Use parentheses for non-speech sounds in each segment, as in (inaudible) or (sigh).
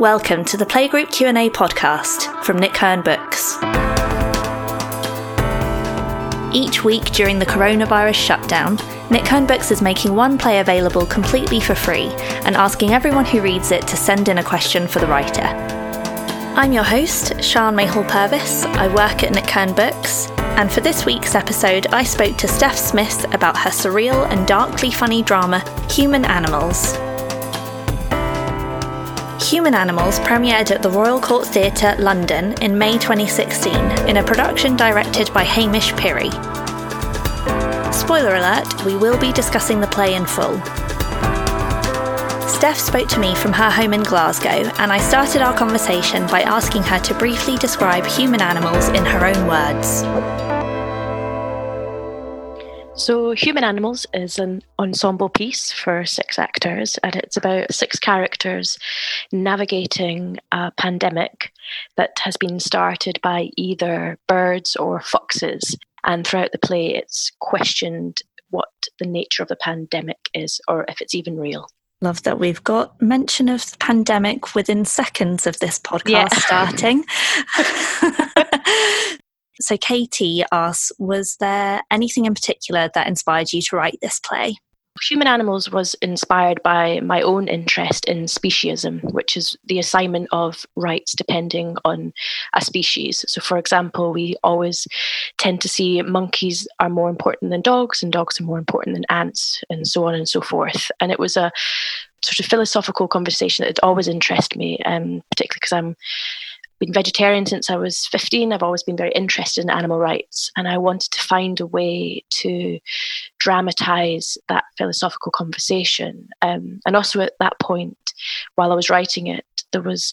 Welcome to the Playgroup Q&A podcast from Nick Hern Books. Each week during the coronavirus shutdown, Nick Hern Books is making one play available completely for free and asking everyone who reads it to send in a question for the writer. I'm your host, Sian Mayhall Purvis. I work at Nick Hern Books, and for this week's episode, I spoke to Stef Smith about her surreal and darkly funny drama, Human Animals. Human Animals premiered at the Royal Court Theatre, London in May 2016 in a production directed by Hamish Pirie. Spoiler alert, we will be discussing the play in full. Stef spoke to me from her home in Glasgow, and I started our conversation by asking her to briefly describe human animals in her own words. So, Human Animals is an ensemble piece for six actors, and it's about six characters navigating a pandemic that has been started by either birds or foxes. And throughout the play, it's questioned what the nature of the pandemic is, or if it's even real. Love that we've got mention of the pandemic within seconds of this podcast yeah. (laughs) starting. (laughs) So, Katie asks, was there anything in particular that inspired you to write this play? Human Animals was inspired by my own interest in speciesism, which is the assignment of rights depending on a species. So, for example, we always tend to see monkeys are more important than dogs, and dogs are more important than ants, and so on and so forth. And it was a sort of philosophical conversation that always interested me, um, particularly because I'm been vegetarian since I was 15. I've always been very interested in animal rights, and I wanted to find a way to dramatize that philosophical conversation. Um, and also at that point, while I was writing it, there was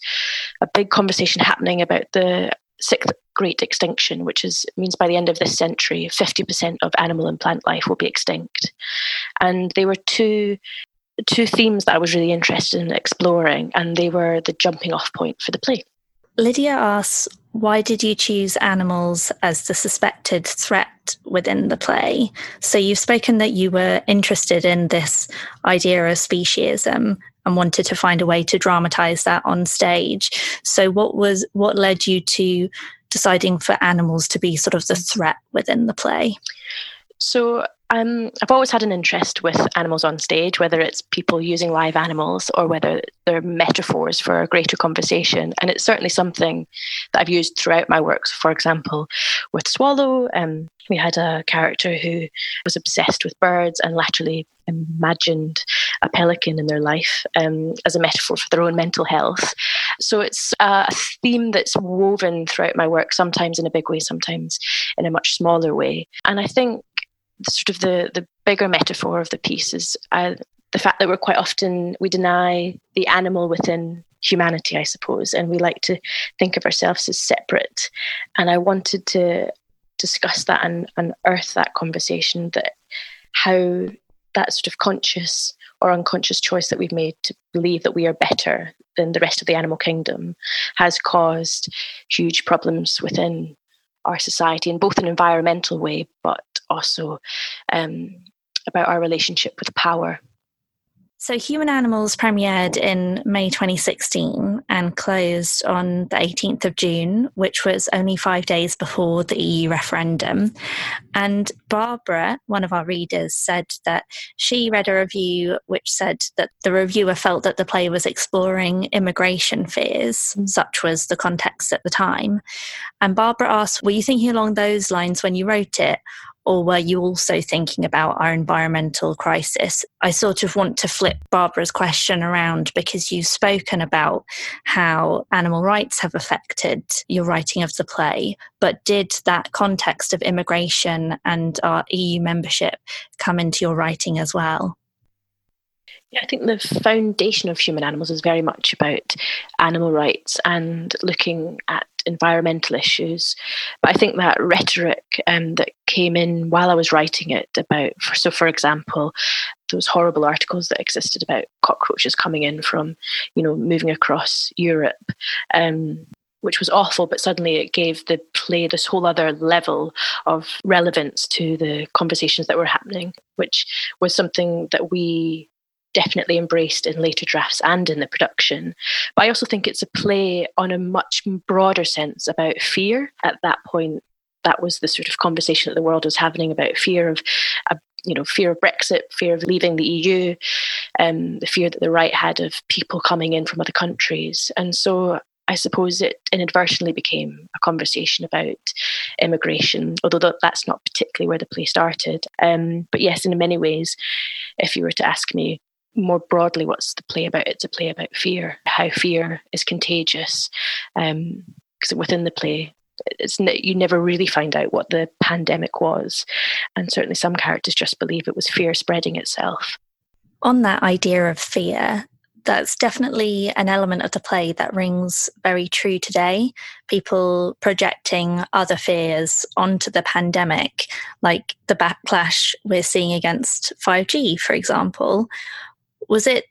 a big conversation happening about the sixth great extinction, which is means by the end of this century, 50% of animal and plant life will be extinct. And they were two two themes that I was really interested in exploring, and they were the jumping off point for the play. Lydia asks, why did you choose animals as the suspected threat within the play? So you've spoken that you were interested in this idea of speciesism and wanted to find a way to dramatize that on stage. So what was what led you to deciding for animals to be sort of the threat within the play? So um, I've always had an interest with animals on stage, whether it's people using live animals or whether they're metaphors for a greater conversation. And it's certainly something that I've used throughout my works. For example, with Swallow, um, we had a character who was obsessed with birds and literally imagined a pelican in their life um, as a metaphor for their own mental health. So it's a theme that's woven throughout my work, sometimes in a big way, sometimes in a much smaller way. And I think sort of the the bigger metaphor of the piece is uh, the fact that we're quite often we deny the animal within humanity, I suppose, and we like to think of ourselves as separate. And I wanted to discuss that and unearth that conversation that how that sort of conscious or unconscious choice that we've made to believe that we are better than the rest of the animal kingdom has caused huge problems within our society in both an environmental way, but also um, about our relationship with power. So, Human Animals premiered in May 2016 and closed on the 18th of June, which was only five days before the EU referendum. And Barbara, one of our readers, said that she read a review which said that the reviewer felt that the play was exploring immigration fears, mm. such was the context at the time. And Barbara asked, Were you thinking along those lines when you wrote it? Or were you also thinking about our environmental crisis? I sort of want to flip Barbara's question around because you've spoken about how animal rights have affected your writing of the play, but did that context of immigration and our EU membership come into your writing as well? Yeah, I think the foundation of human animals is very much about animal rights and looking at environmental issues. But I think that rhetoric um, that came in while I was writing it about, so for example, those horrible articles that existed about cockroaches coming in from, you know, moving across Europe. Um, which was awful, but suddenly it gave the play this whole other level of relevance to the conversations that were happening, which was something that we definitely embraced in later drafts and in the production. But I also think it's a play on a much broader sense about fear. At that point, that was the sort of conversation that the world was having about fear of a you know, fear of Brexit, fear of leaving the EU, um, the fear that the right had of people coming in from other countries. And so I suppose it inadvertently became a conversation about immigration, although that's not particularly where the play started. Um, but yes, in many ways, if you were to ask me more broadly, what's the play about? It's a play about fear, how fear is contagious. Because um, within the play, it's you never really find out what the pandemic was, and certainly some characters just believe it was fear spreading itself. On that idea of fear, that's definitely an element of the play that rings very true today. People projecting other fears onto the pandemic, like the backlash we're seeing against 5G, for example. Was it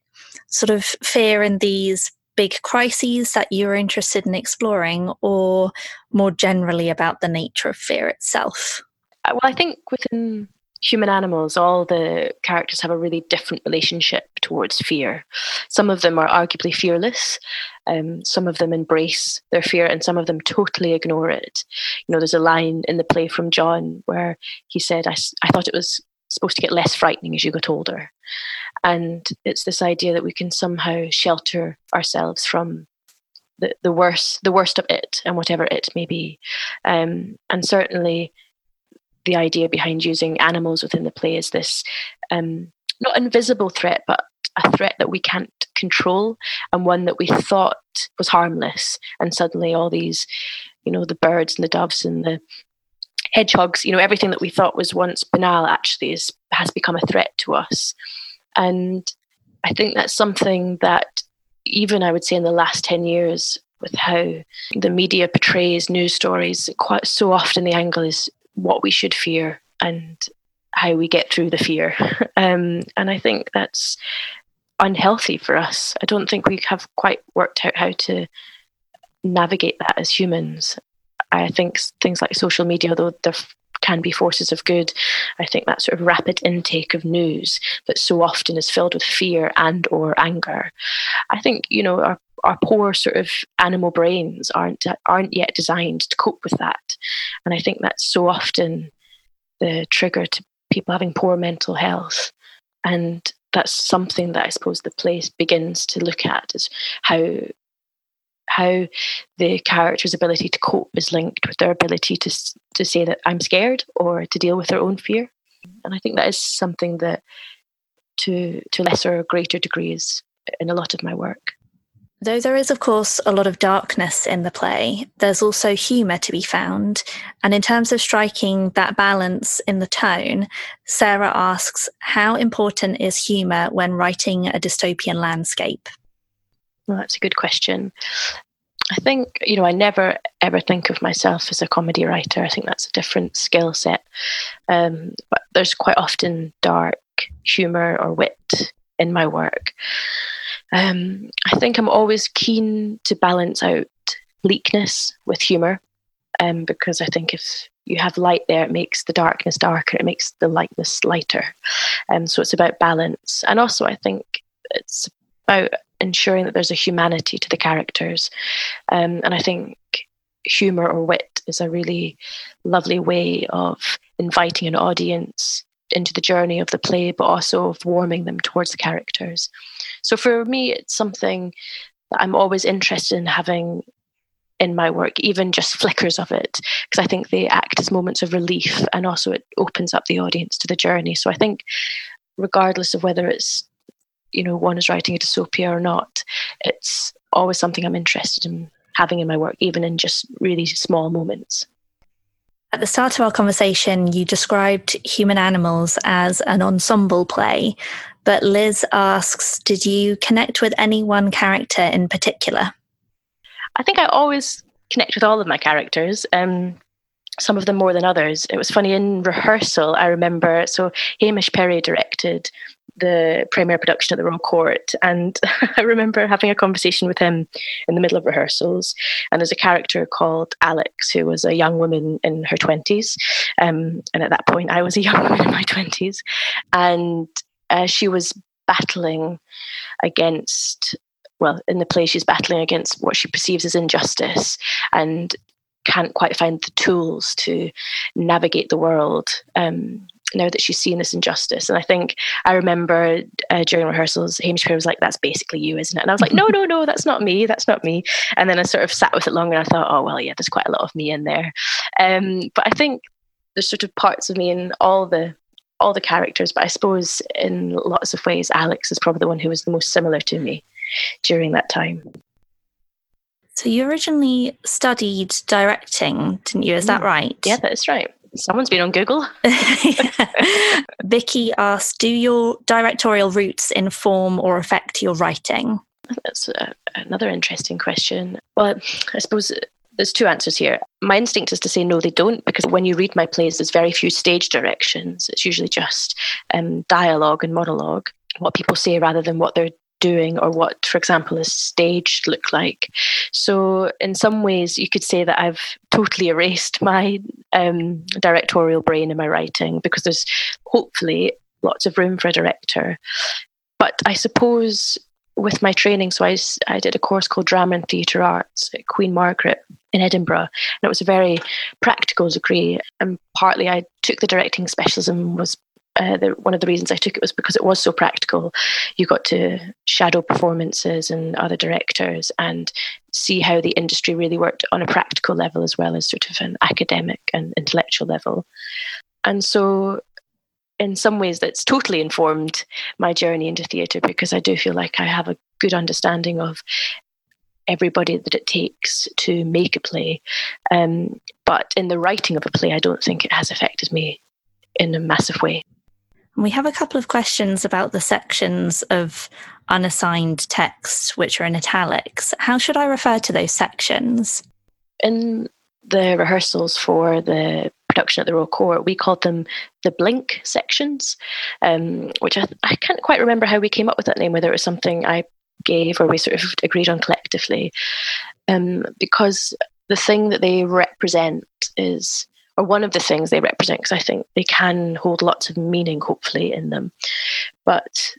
sort of fear in these big crises that you were interested in exploring, or more generally about the nature of fear itself? Uh, well, I think within human animals, all the characters have a really different relationship towards fear. Some of them are arguably fearless. Um, some of them embrace their fear, and some of them totally ignore it. You know, there's a line in the play from John where he said, "I, I thought it was supposed to get less frightening as you got older," and it's this idea that we can somehow shelter ourselves from the, the worst the worst of it and whatever it may be um, and certainly the idea behind using animals within the play is this um, not invisible threat, but a threat that we can't control and one that we thought was harmless. And suddenly, all these, you know, the birds and the doves and the hedgehogs, you know, everything that we thought was once banal actually is, has become a threat to us. And I think that's something that, even I would say, in the last 10 years, with how the media portrays news stories, quite so often the angle is what we should fear and how we get through the fear. (laughs) Um, and I think that's unhealthy for us. I don't think we have quite worked out how to navigate that as humans. I think things like social media, though there can be forces of good, I think that sort of rapid intake of news that so often is filled with fear and or anger. I think you know our our poor sort of animal brains aren't aren't yet designed to cope with that, and I think that's so often the trigger to people having poor mental health, and that's something that I suppose the place begins to look at is how how the character's ability to cope is linked with their ability to to say that I'm scared or to deal with their own fear, and I think that is something that to to lesser or greater degrees in a lot of my work. Though there is, of course, a lot of darkness in the play, there's also humour to be found. And in terms of striking that balance in the tone, Sarah asks How important is humour when writing a dystopian landscape? Well, that's a good question. I think, you know, I never ever think of myself as a comedy writer. I think that's a different skill set. Um, but there's quite often dark humour or wit in my work. Um, I think I'm always keen to balance out bleakness with humour, um, because I think if you have light there, it makes the darkness darker, it makes the lightness lighter. Um, so it's about balance, and also I think it's about ensuring that there's a humanity to the characters, um, and I think humour or wit is a really lovely way of inviting an audience into the journey of the play, but also of warming them towards the characters. So for me, it's something that I'm always interested in having in my work, even just flickers of it, because I think they act as moments of relief and also it opens up the audience to the journey. So I think, regardless of whether it's, you know, one is writing a dystopia or not, it's always something I'm interested in having in my work, even in just really small moments. At the start of our conversation, you described human animals as an ensemble play, but Liz asks Did you connect with any one character in particular? I think I always connect with all of my characters. Um, some of them more than others. It was funny in rehearsal. I remember so Hamish Pirie directed the premiere production at the Royal Court. And (laughs) I remember having a conversation with him in the middle of rehearsals. And there's a character called Alex, who was a young woman in her 20s. Um, and at that point, I was a (laughs) young woman in my 20s. And uh, she was battling against well, in the play, she's battling against what she perceives as injustice and can't quite find the tools to navigate the world um, now that she's seen this injustice. And I think I remember uh, during rehearsals, Hamish Pirie was like, "That's basically you, isn't it?" And I was like, "No, no, no, that's not me. That's not me." And then I sort of sat with it longer, and I thought, "Oh well, yeah, there's quite a lot of me in there." Um, but I think there's sort of parts of me in all the all the characters. But I suppose in lots of ways, Alex is probably the one who was the most similar to me during that time. So you originally studied directing, didn't you? Is that mm. right? Yeah, that's right. Someone's been on Google. (laughs) Vicky asked, do your directorial roots inform or affect your writing? That's a, another interesting question. Well, I suppose there's two answers here. My instinct is to say no, they don't, because when you read my plays, there's very few stage directions. It's usually just um, dialogue and monologue, what people say rather than what they're doing or what, for example, a stage look like. So, in some ways, you could say that I've totally erased my um, directorial brain in my writing because there's hopefully lots of room for a director. But I suppose with my training, so I, I did a course called Drama and Theatre Arts at Queen Margaret in Edinburgh, and it was a very practical degree. And partly I took the directing specialism was uh, the, one of the reasons I took it was because it was so practical. You got to shadow performances and other directors and see how the industry really worked on a practical level as well as sort of an academic and intellectual level. And so, in some ways, that's totally informed my journey into theatre because I do feel like I have a good understanding of everybody that it takes to make a play. Um, but in the writing of a play, I don't think it has affected me in a massive way. We have a couple of questions about the sections of unassigned text which are in italics. How should I refer to those sections? In the rehearsals for the production at the Royal Court, we called them the blink sections, um, which I, I can't quite remember how we came up with that name, whether it was something I gave or we sort of agreed on collectively. Um, because the thing that they represent is or one of the things they represent, because I think they can hold lots of meaning, hopefully, in them. But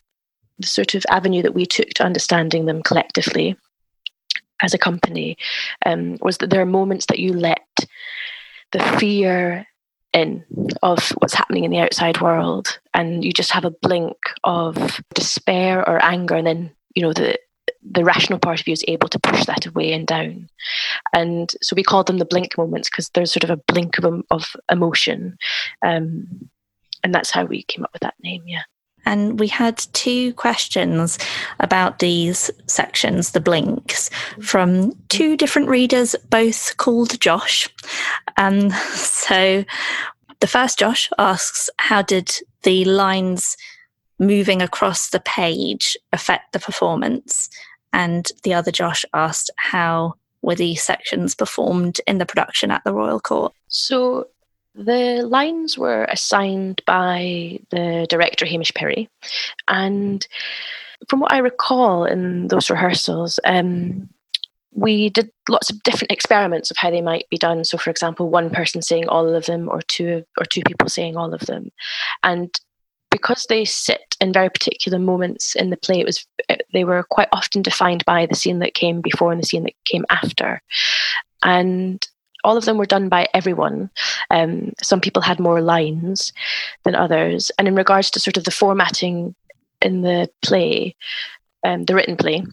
the sort of avenue that we took to understanding them collectively as a company um, was that there are moments that you let the fear in of what's happening in the outside world and you just have a blink of despair or anger and then you know the the rational part of you is able to push that away and down. And so we call them the blink moments because there's sort of a blink of, of emotion. Um, and that's how we came up with that name, yeah. And we had two questions about these sections, the blinks, from two different readers, both called Josh. Um, (laughs) so the first Josh asks, How did the lines moving across the page affect the performance? And the other Josh asked how were these sections performed in the production at the Royal Court? So the lines were assigned by the director Hamish Pirie, and from what I recall in those rehearsals, um, we did lots of different experiments of how they might be done. So, for example, one person saying all of them, or two or two people saying all of them, and because they sit in very particular moments in the play, it was they were quite often defined by the scene that came before and the scene that came after, and all of them were done by everyone. Um, some people had more lines than others, and in regards to sort of the formatting in the play, um, the written play,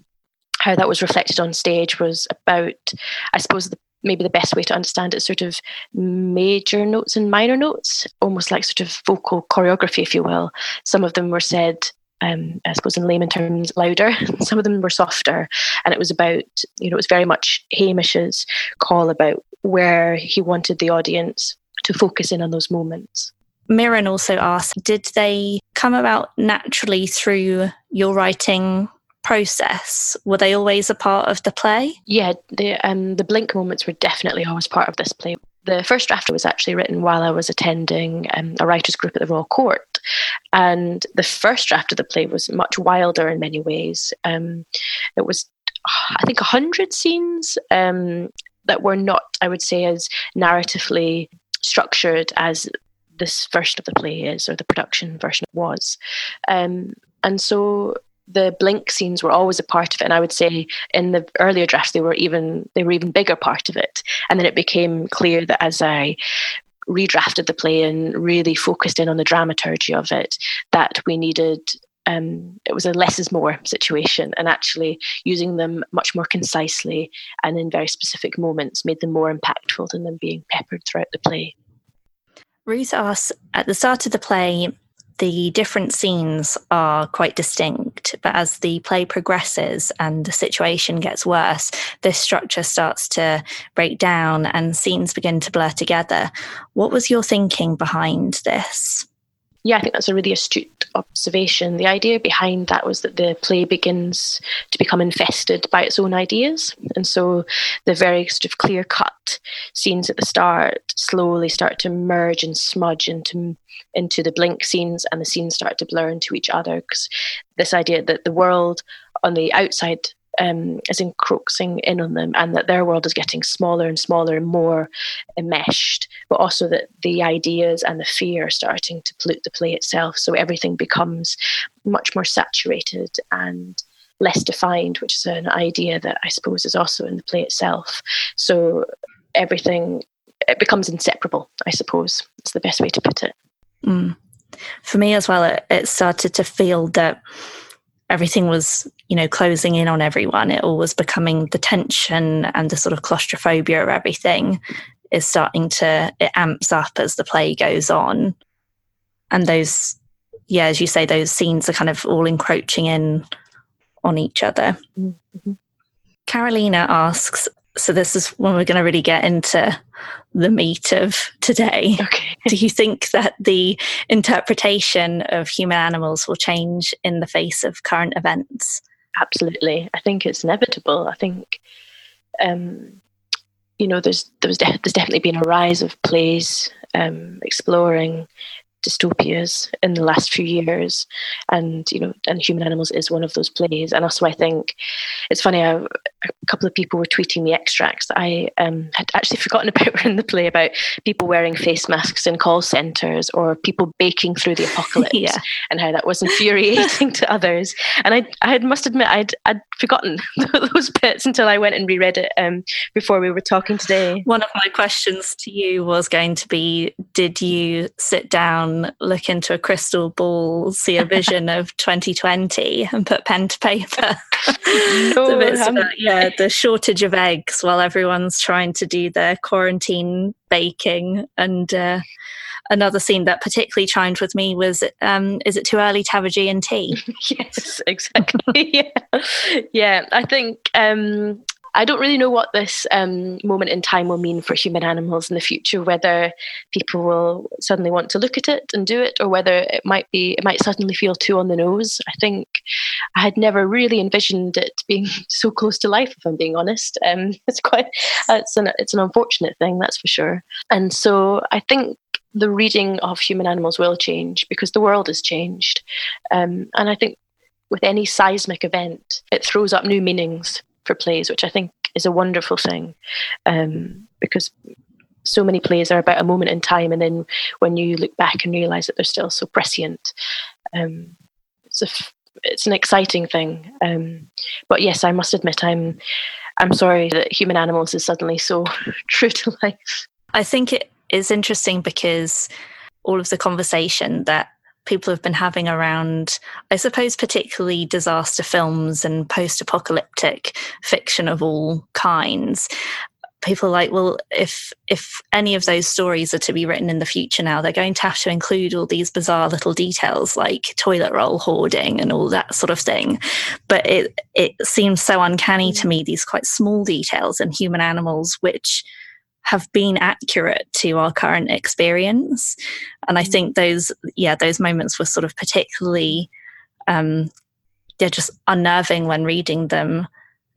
how that was reflected on stage was about, I suppose, the maybe the best way to understand it sort of major notes and minor notes, almost like sort of vocal choreography, if you will. Some of them were said, um, I suppose in layman terms, louder. (laughs) Some of them were softer. And it was about, you know, it was very much Hamish's call about where he wanted the audience to focus in on those moments. Mirren also asked, did they come about naturally through your writing process? Were they always a part of the play? Yeah, the um, the blink moments were definitely always part of this play. The first draft was actually written while I was attending um, a writers' group at the Royal Court, and the first draft of the play was much wilder in many ways. Um, it was, I think, hundred scenes um, that were not, I would say, as narratively structured as this version of the play is, or the production version was. Um, and so the blink scenes were always a part of it. And i would say in the earlier drafts they were even they were even bigger part of it. And then it became clear that as i redrafted the play and really focused in on the dramaturgy of it that we needed um, it was a less is more situation. And actually using them much more concisely and in very specific moments made them more impactful than them being peppered throughout the play. Ruth asks at the start of the play the different scenes are quite distinct, but as the play progresses and the situation gets worse, this structure starts to break down and scenes begin to blur together. What was your thinking behind this? Yeah, I think that's a really astute observation. The idea behind that was that the play begins to become infested by its own ideas. And so the very sort of clear cut scenes at the start slowly start to merge and smudge into into the blink scenes and the scenes start to blur into each other because this idea that the world on the outside um, is encroaching in on them and that their world is getting smaller and smaller and more enmeshed, but also that the ideas and the fear are starting to pollute the play itself. So everything becomes much more saturated and less defined, which is an idea that I suppose is also in the play itself. So everything it becomes inseparable, I suppose. It's the best way to put it. Mm. For me as well, it, it started to feel that everything was, you know, closing in on everyone. It all was becoming the tension and the sort of claustrophobia of everything is starting to, it amps up as the play goes on. And those, yeah, as you say, those scenes are kind of all encroaching in on each other. Mm-hmm. Carolina asks, so this is when we're going to really get into the meat of today. Okay. Do you think that the interpretation of human animals will change in the face of current events? Absolutely. I think it's inevitable. I think, um, you know, there's there was de- there's definitely been a rise of plays um, exploring dystopias in the last few years and you know and human animals is one of those plays and also i think it's funny I, a couple of people were tweeting me extracts that i um, had actually (laughs) forgotten about in the play about people wearing face masks in call centers or people baking through the (laughs) apocalypse yeah. and how that was infuriating (laughs) to others and i i must admit i'd i'd forgotten those bits until i went and reread it um, before we were talking today one of my questions to you was going to be did you sit down, look into a crystal ball, see a vision of 2020 and put pen to paper. No, yeah, the shortage of eggs while everyone's trying to do their quarantine baking. And uh, another scene that particularly chimed with me was um, Is it too early to have a G&T? (laughs) yes, exactly. (laughs) yeah. yeah, I think um, I don't really know what this um, moment in time will mean for human animals in the future. Whether people will suddenly want to look at it and do it, or whether it might be it might suddenly feel too on the nose. I think I had never really envisioned it being (laughs) so close to life. If I'm being honest, um, (laughs) it's quite it's an it's an unfortunate thing, that's for sure. And so I think the reading of human animals will change because the world has changed, um, and I think with any seismic event, it throws up new meanings for plays, which I think is a wonderful thing um, because so many plays are about a moment in time, and then when you look back and realize that they're still so prescient, um, it's a it's an exciting thing. Um, but yes, I must admit, I'm I'm sorry that human animals is suddenly so (laughs) true to life. I think it is interesting because all of the conversation that people have been having around, I suppose, particularly disaster films and post apocalyptic fiction of all kinds. People are like, well, if if any of those stories are to be written in the future now, they're going to have to include all these bizarre little details like toilet roll hoarding and all that sort of thing. But it it seems so uncanny to me these quite small details in human animals, which have been accurate to our current experience. And I mm. think those, yeah, those moments were sort of particularly, um, they're just unnerving when reading them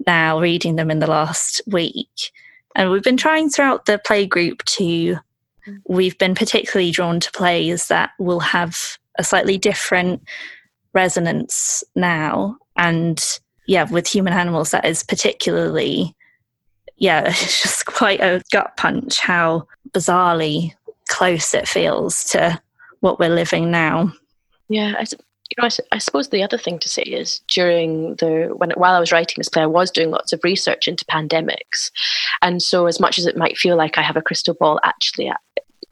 now, reading them in the last week. And we've been trying throughout the play group to, mm. we've been particularly drawn to plays that will have a slightly different resonance now. And yeah, with human animals, that is particularly yeah, (laughs) it's just quite a gut punch how bizarrely close it feels to what we're living now. Yeah, you know, I, I, suppose the other thing to say is during the when while I was writing this play, I was doing lots of research into pandemics, and so as much as it might feel like I have a crystal ball, actually,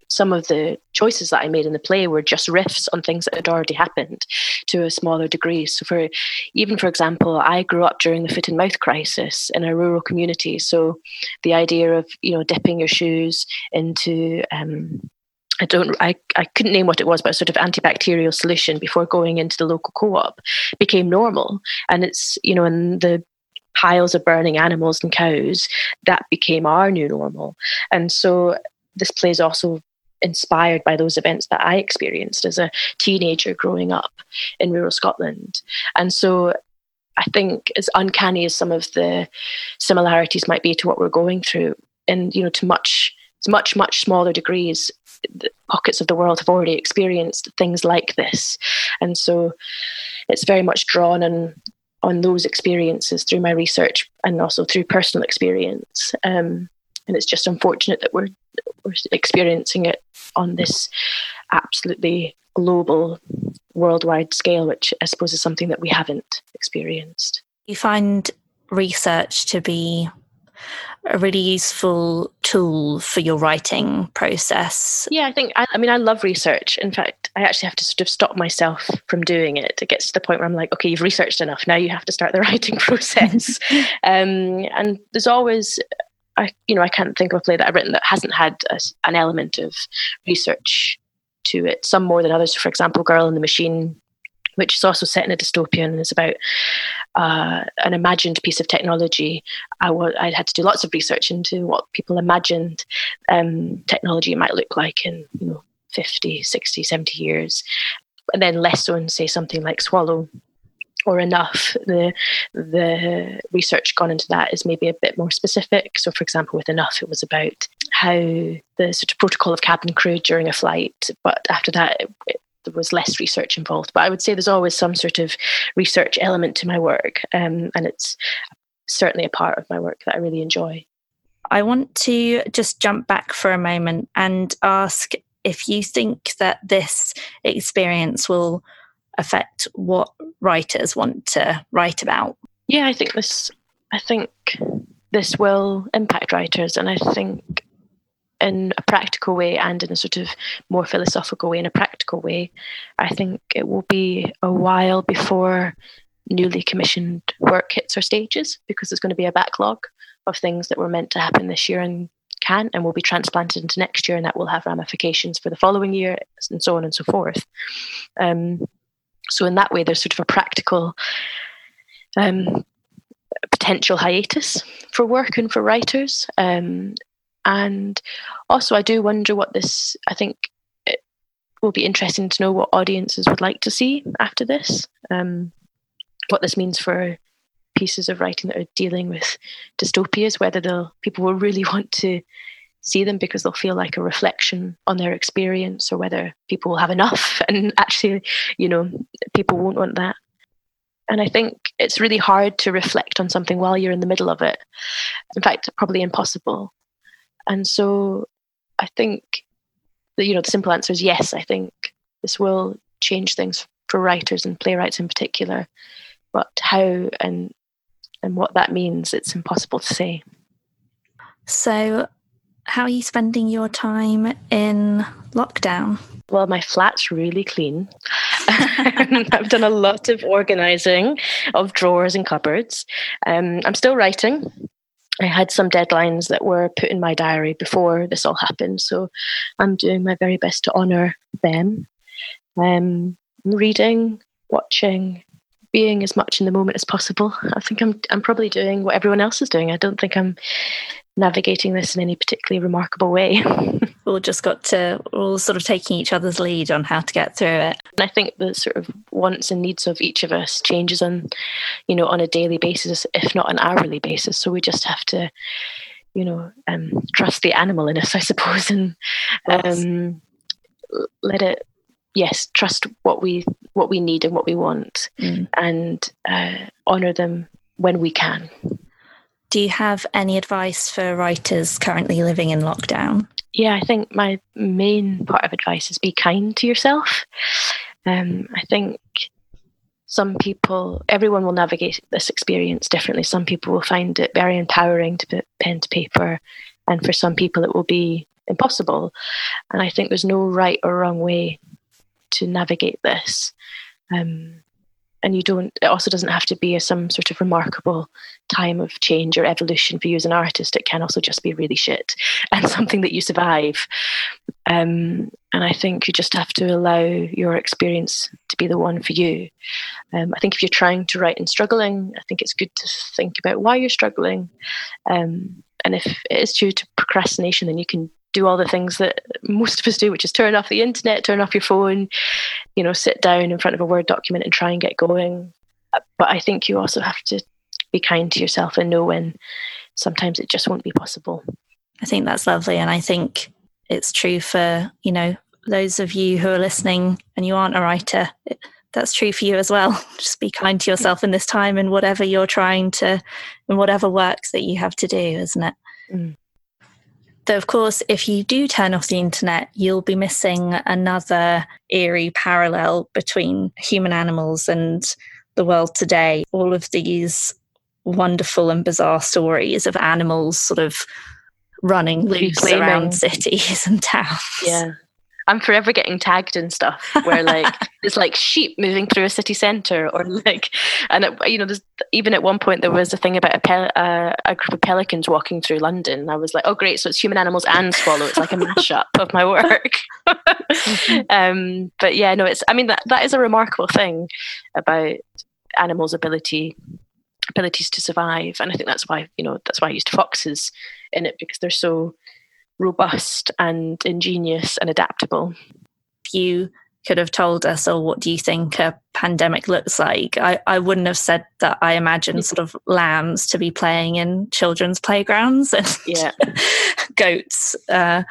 some of the choices that I made in the play were just riffs on things that had already happened to a smaller degree. So, for even for example, I grew up during the foot and mouth crisis in a rural community. So, the idea of you know dipping your shoes into um, I don't I, I couldn't name what it was, but a sort of antibacterial solution before going into the local co-op became normal. And it's, you know, in the piles of burning animals and cows, that became our new normal. And so this play is also inspired by those events that I experienced as a teenager growing up in rural Scotland. And so I think as uncanny as some of the similarities might be to what we're going through, and you know, to much much much smaller degrees pockets of the world have already experienced things like this. And so it's very much drawn on on those experiences through my research and also through personal experience. Um, and it's just unfortunate that we're we're experiencing it on this absolutely global, worldwide scale, which I suppose is something that we haven't experienced. You find research to be a really useful tool for your writing process? Yeah, I think, I, I, mean, I love research. In fact, I actually have to sort of stop myself from doing it. It gets to the point where I'm like, okay, you've researched enough. Now you have to start the (laughs) writing process. (laughs) um, and there's always, I, you know, I can't think of a play that I've written that hasn't had a, an element of research to it, some more than others. For example, Girl in the Machine which is also set in a dystopian and is about uh, an imagined piece of technology. I, w- I had to do lots of research into what people imagined um, technology might look like in you know 50, 60, 70 years. And then less so in, say, something like Swallow or enough. The the research gone into that is maybe a bit more specific. So, for example, with enough, it was about how the sort of protocol of cabin crew during a flight. But after that, it, it, there was less research involved. But I would say there's always some sort of research element to my work, um, and it's certainly a part of my work that I really enjoy. I want to just jump back for a moment and ask if you think that this experience will affect what writers want to write about. Yeah, I think this. I think this will impact writers, and I think in a practical way and in a sort of more philosophical way, in a practical way, I think it will be a while before newly commissioned work hits our stages because there's going to be a backlog of things that were meant to happen this year and can and will be transplanted into next year, and that will have ramifications for the following year, and so on and so forth. Um, so, in that way, there's sort of a practical um, potential hiatus for work and for writers. Um, and also, I do wonder what this, I think it will be interesting to know what audiences would like to see after this, um, what this means for pieces of writing that are dealing with dystopias, whether they'll, people will really (laughs) want to see them because they'll feel like a reflection on their experience or whether people will have enough (laughs) and actually you know people won't want that and i think it's really hard to reflect on something while you're in the middle of it in fact probably impossible and so I think that, you know, the simple answer is yes, I think this will change things for writers and playwrights in particular. But how and and what that means, it's impossible to say. So how are you spending your time in lockdown? Well, my flat's really clean. (laughs) I've done a lot of organizing of drawers and cupboards. Um, I'm still writing. I had some deadlines that were put in my diary before this all happened, so I'm doing my very best to honour them. Um, reading, watching, being as much in the moment as possible. I think I'm I'm probably doing what everyone else is doing. I don't think I'm navigating this in any particularly remarkable way. (laughs) We've all just got to all sort of taking each other's lead on how to get through it. And I think the sort of wants and needs of each of us changes on, you know, on a daily basis, if not an hourly basis. So we just have to, you know, um, trust the animal in us, I suppose, and um, let it. Yes, trust what we what we need and what we want, mm. and uh, honor them when we can. Do you have any advice for writers currently living in lockdown? yeah, I think my main part of advice is be kind to yourself. Um, I think some people, everyone will navigate this experience differently. Some people will find it very empowering to put pen to paper, and for some people, it will be impossible. And I think there's no right or wrong way to navigate this. Um, and you don't it also doesn't have to be a, some sort of remarkable time of change or evolution for you as an artist. It can also just be really shit (laughs) and something that you survive. Um, and i think you just have to allow your experience to be the one for you. Um, i think if you're trying to write and struggling i think it's good to think about why you're struggling. Um, and if it is due to procrastination then you can do all the things that most of us do, which is turn off the internet, turn off your phone, you know, sit down in front of a Word document and try and get going. But I think you also have to be kind to yourself and know when sometimes it just won't be possible. I think that's lovely. And I think it's true for, you know, those of you who are listening and you aren't a writer. That's true for you as well. (laughs) Just be kind to yourself in this time and whatever you're trying to, and whatever works that you have to do, isn't it? Mm. Though, of course, if you do turn off the internet, you'll be missing another eerie parallel between human animals and the world today. All of these wonderful and bizarre stories of animals sort of running loose around cities and towns. Yeah. I'm forever getting tagged and stuff where like (laughs) it's like sheep moving through a city centre or like, and it, you know, there's even at one point there was a thing about a, pel- uh, a group of pelicans walking through London. And I was like, oh great, so it's human animals and swallow. It's like a mashup of my work. mm-hmm. (laughs) (laughs) um, but yeah, no, it's. I mean that that is a remarkable thing about animals' ability abilities to survive, and I think that's why you know that's why I used foxes in it because they're so robust and ingenious and adaptable. You could have told us, or what do you think a pandemic looks like? I, I wouldn't have said that I imagine sort of lambs to be playing in children's playgrounds and yeah. (laughs) goats uh,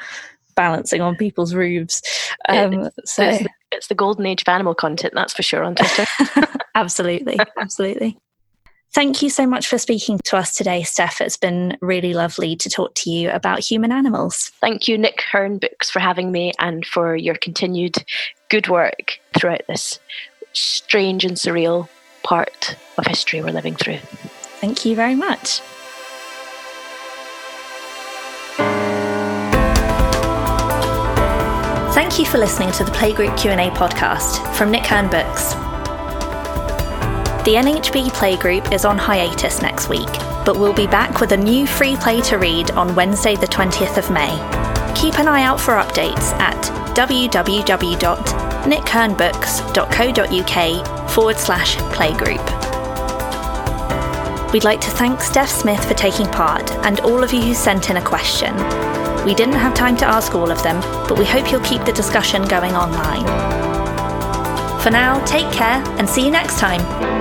balancing on people's roofs. Um, it, so it's the, it's the golden age of animal content, that's for sure on Twitter. (laughs) absolutely, absolutely. Thank you so much for speaking to us today, Stef. It's been really lovely to talk to you about human animals. Thank you, Nick Hern Books, for having me and for your continued good work throughout this strange and surreal part of history we're living through. Thank you very much. Thank you for listening to the Playgroup Q&A podcast from Nick Hern Books. The NHB Playgroup is on hiatus next week, but we'll be back with a new free play to read on Wednesday, the 20th of May. Keep an eye out for updates at www.nickhernbooks.co.uk forward slash playgroup. We'd like to thank Stef Smith for taking part and all of you who sent in a question. We didn't have time to ask all of them, but we hope you'll keep the discussion going online. For now, take care and see you next time.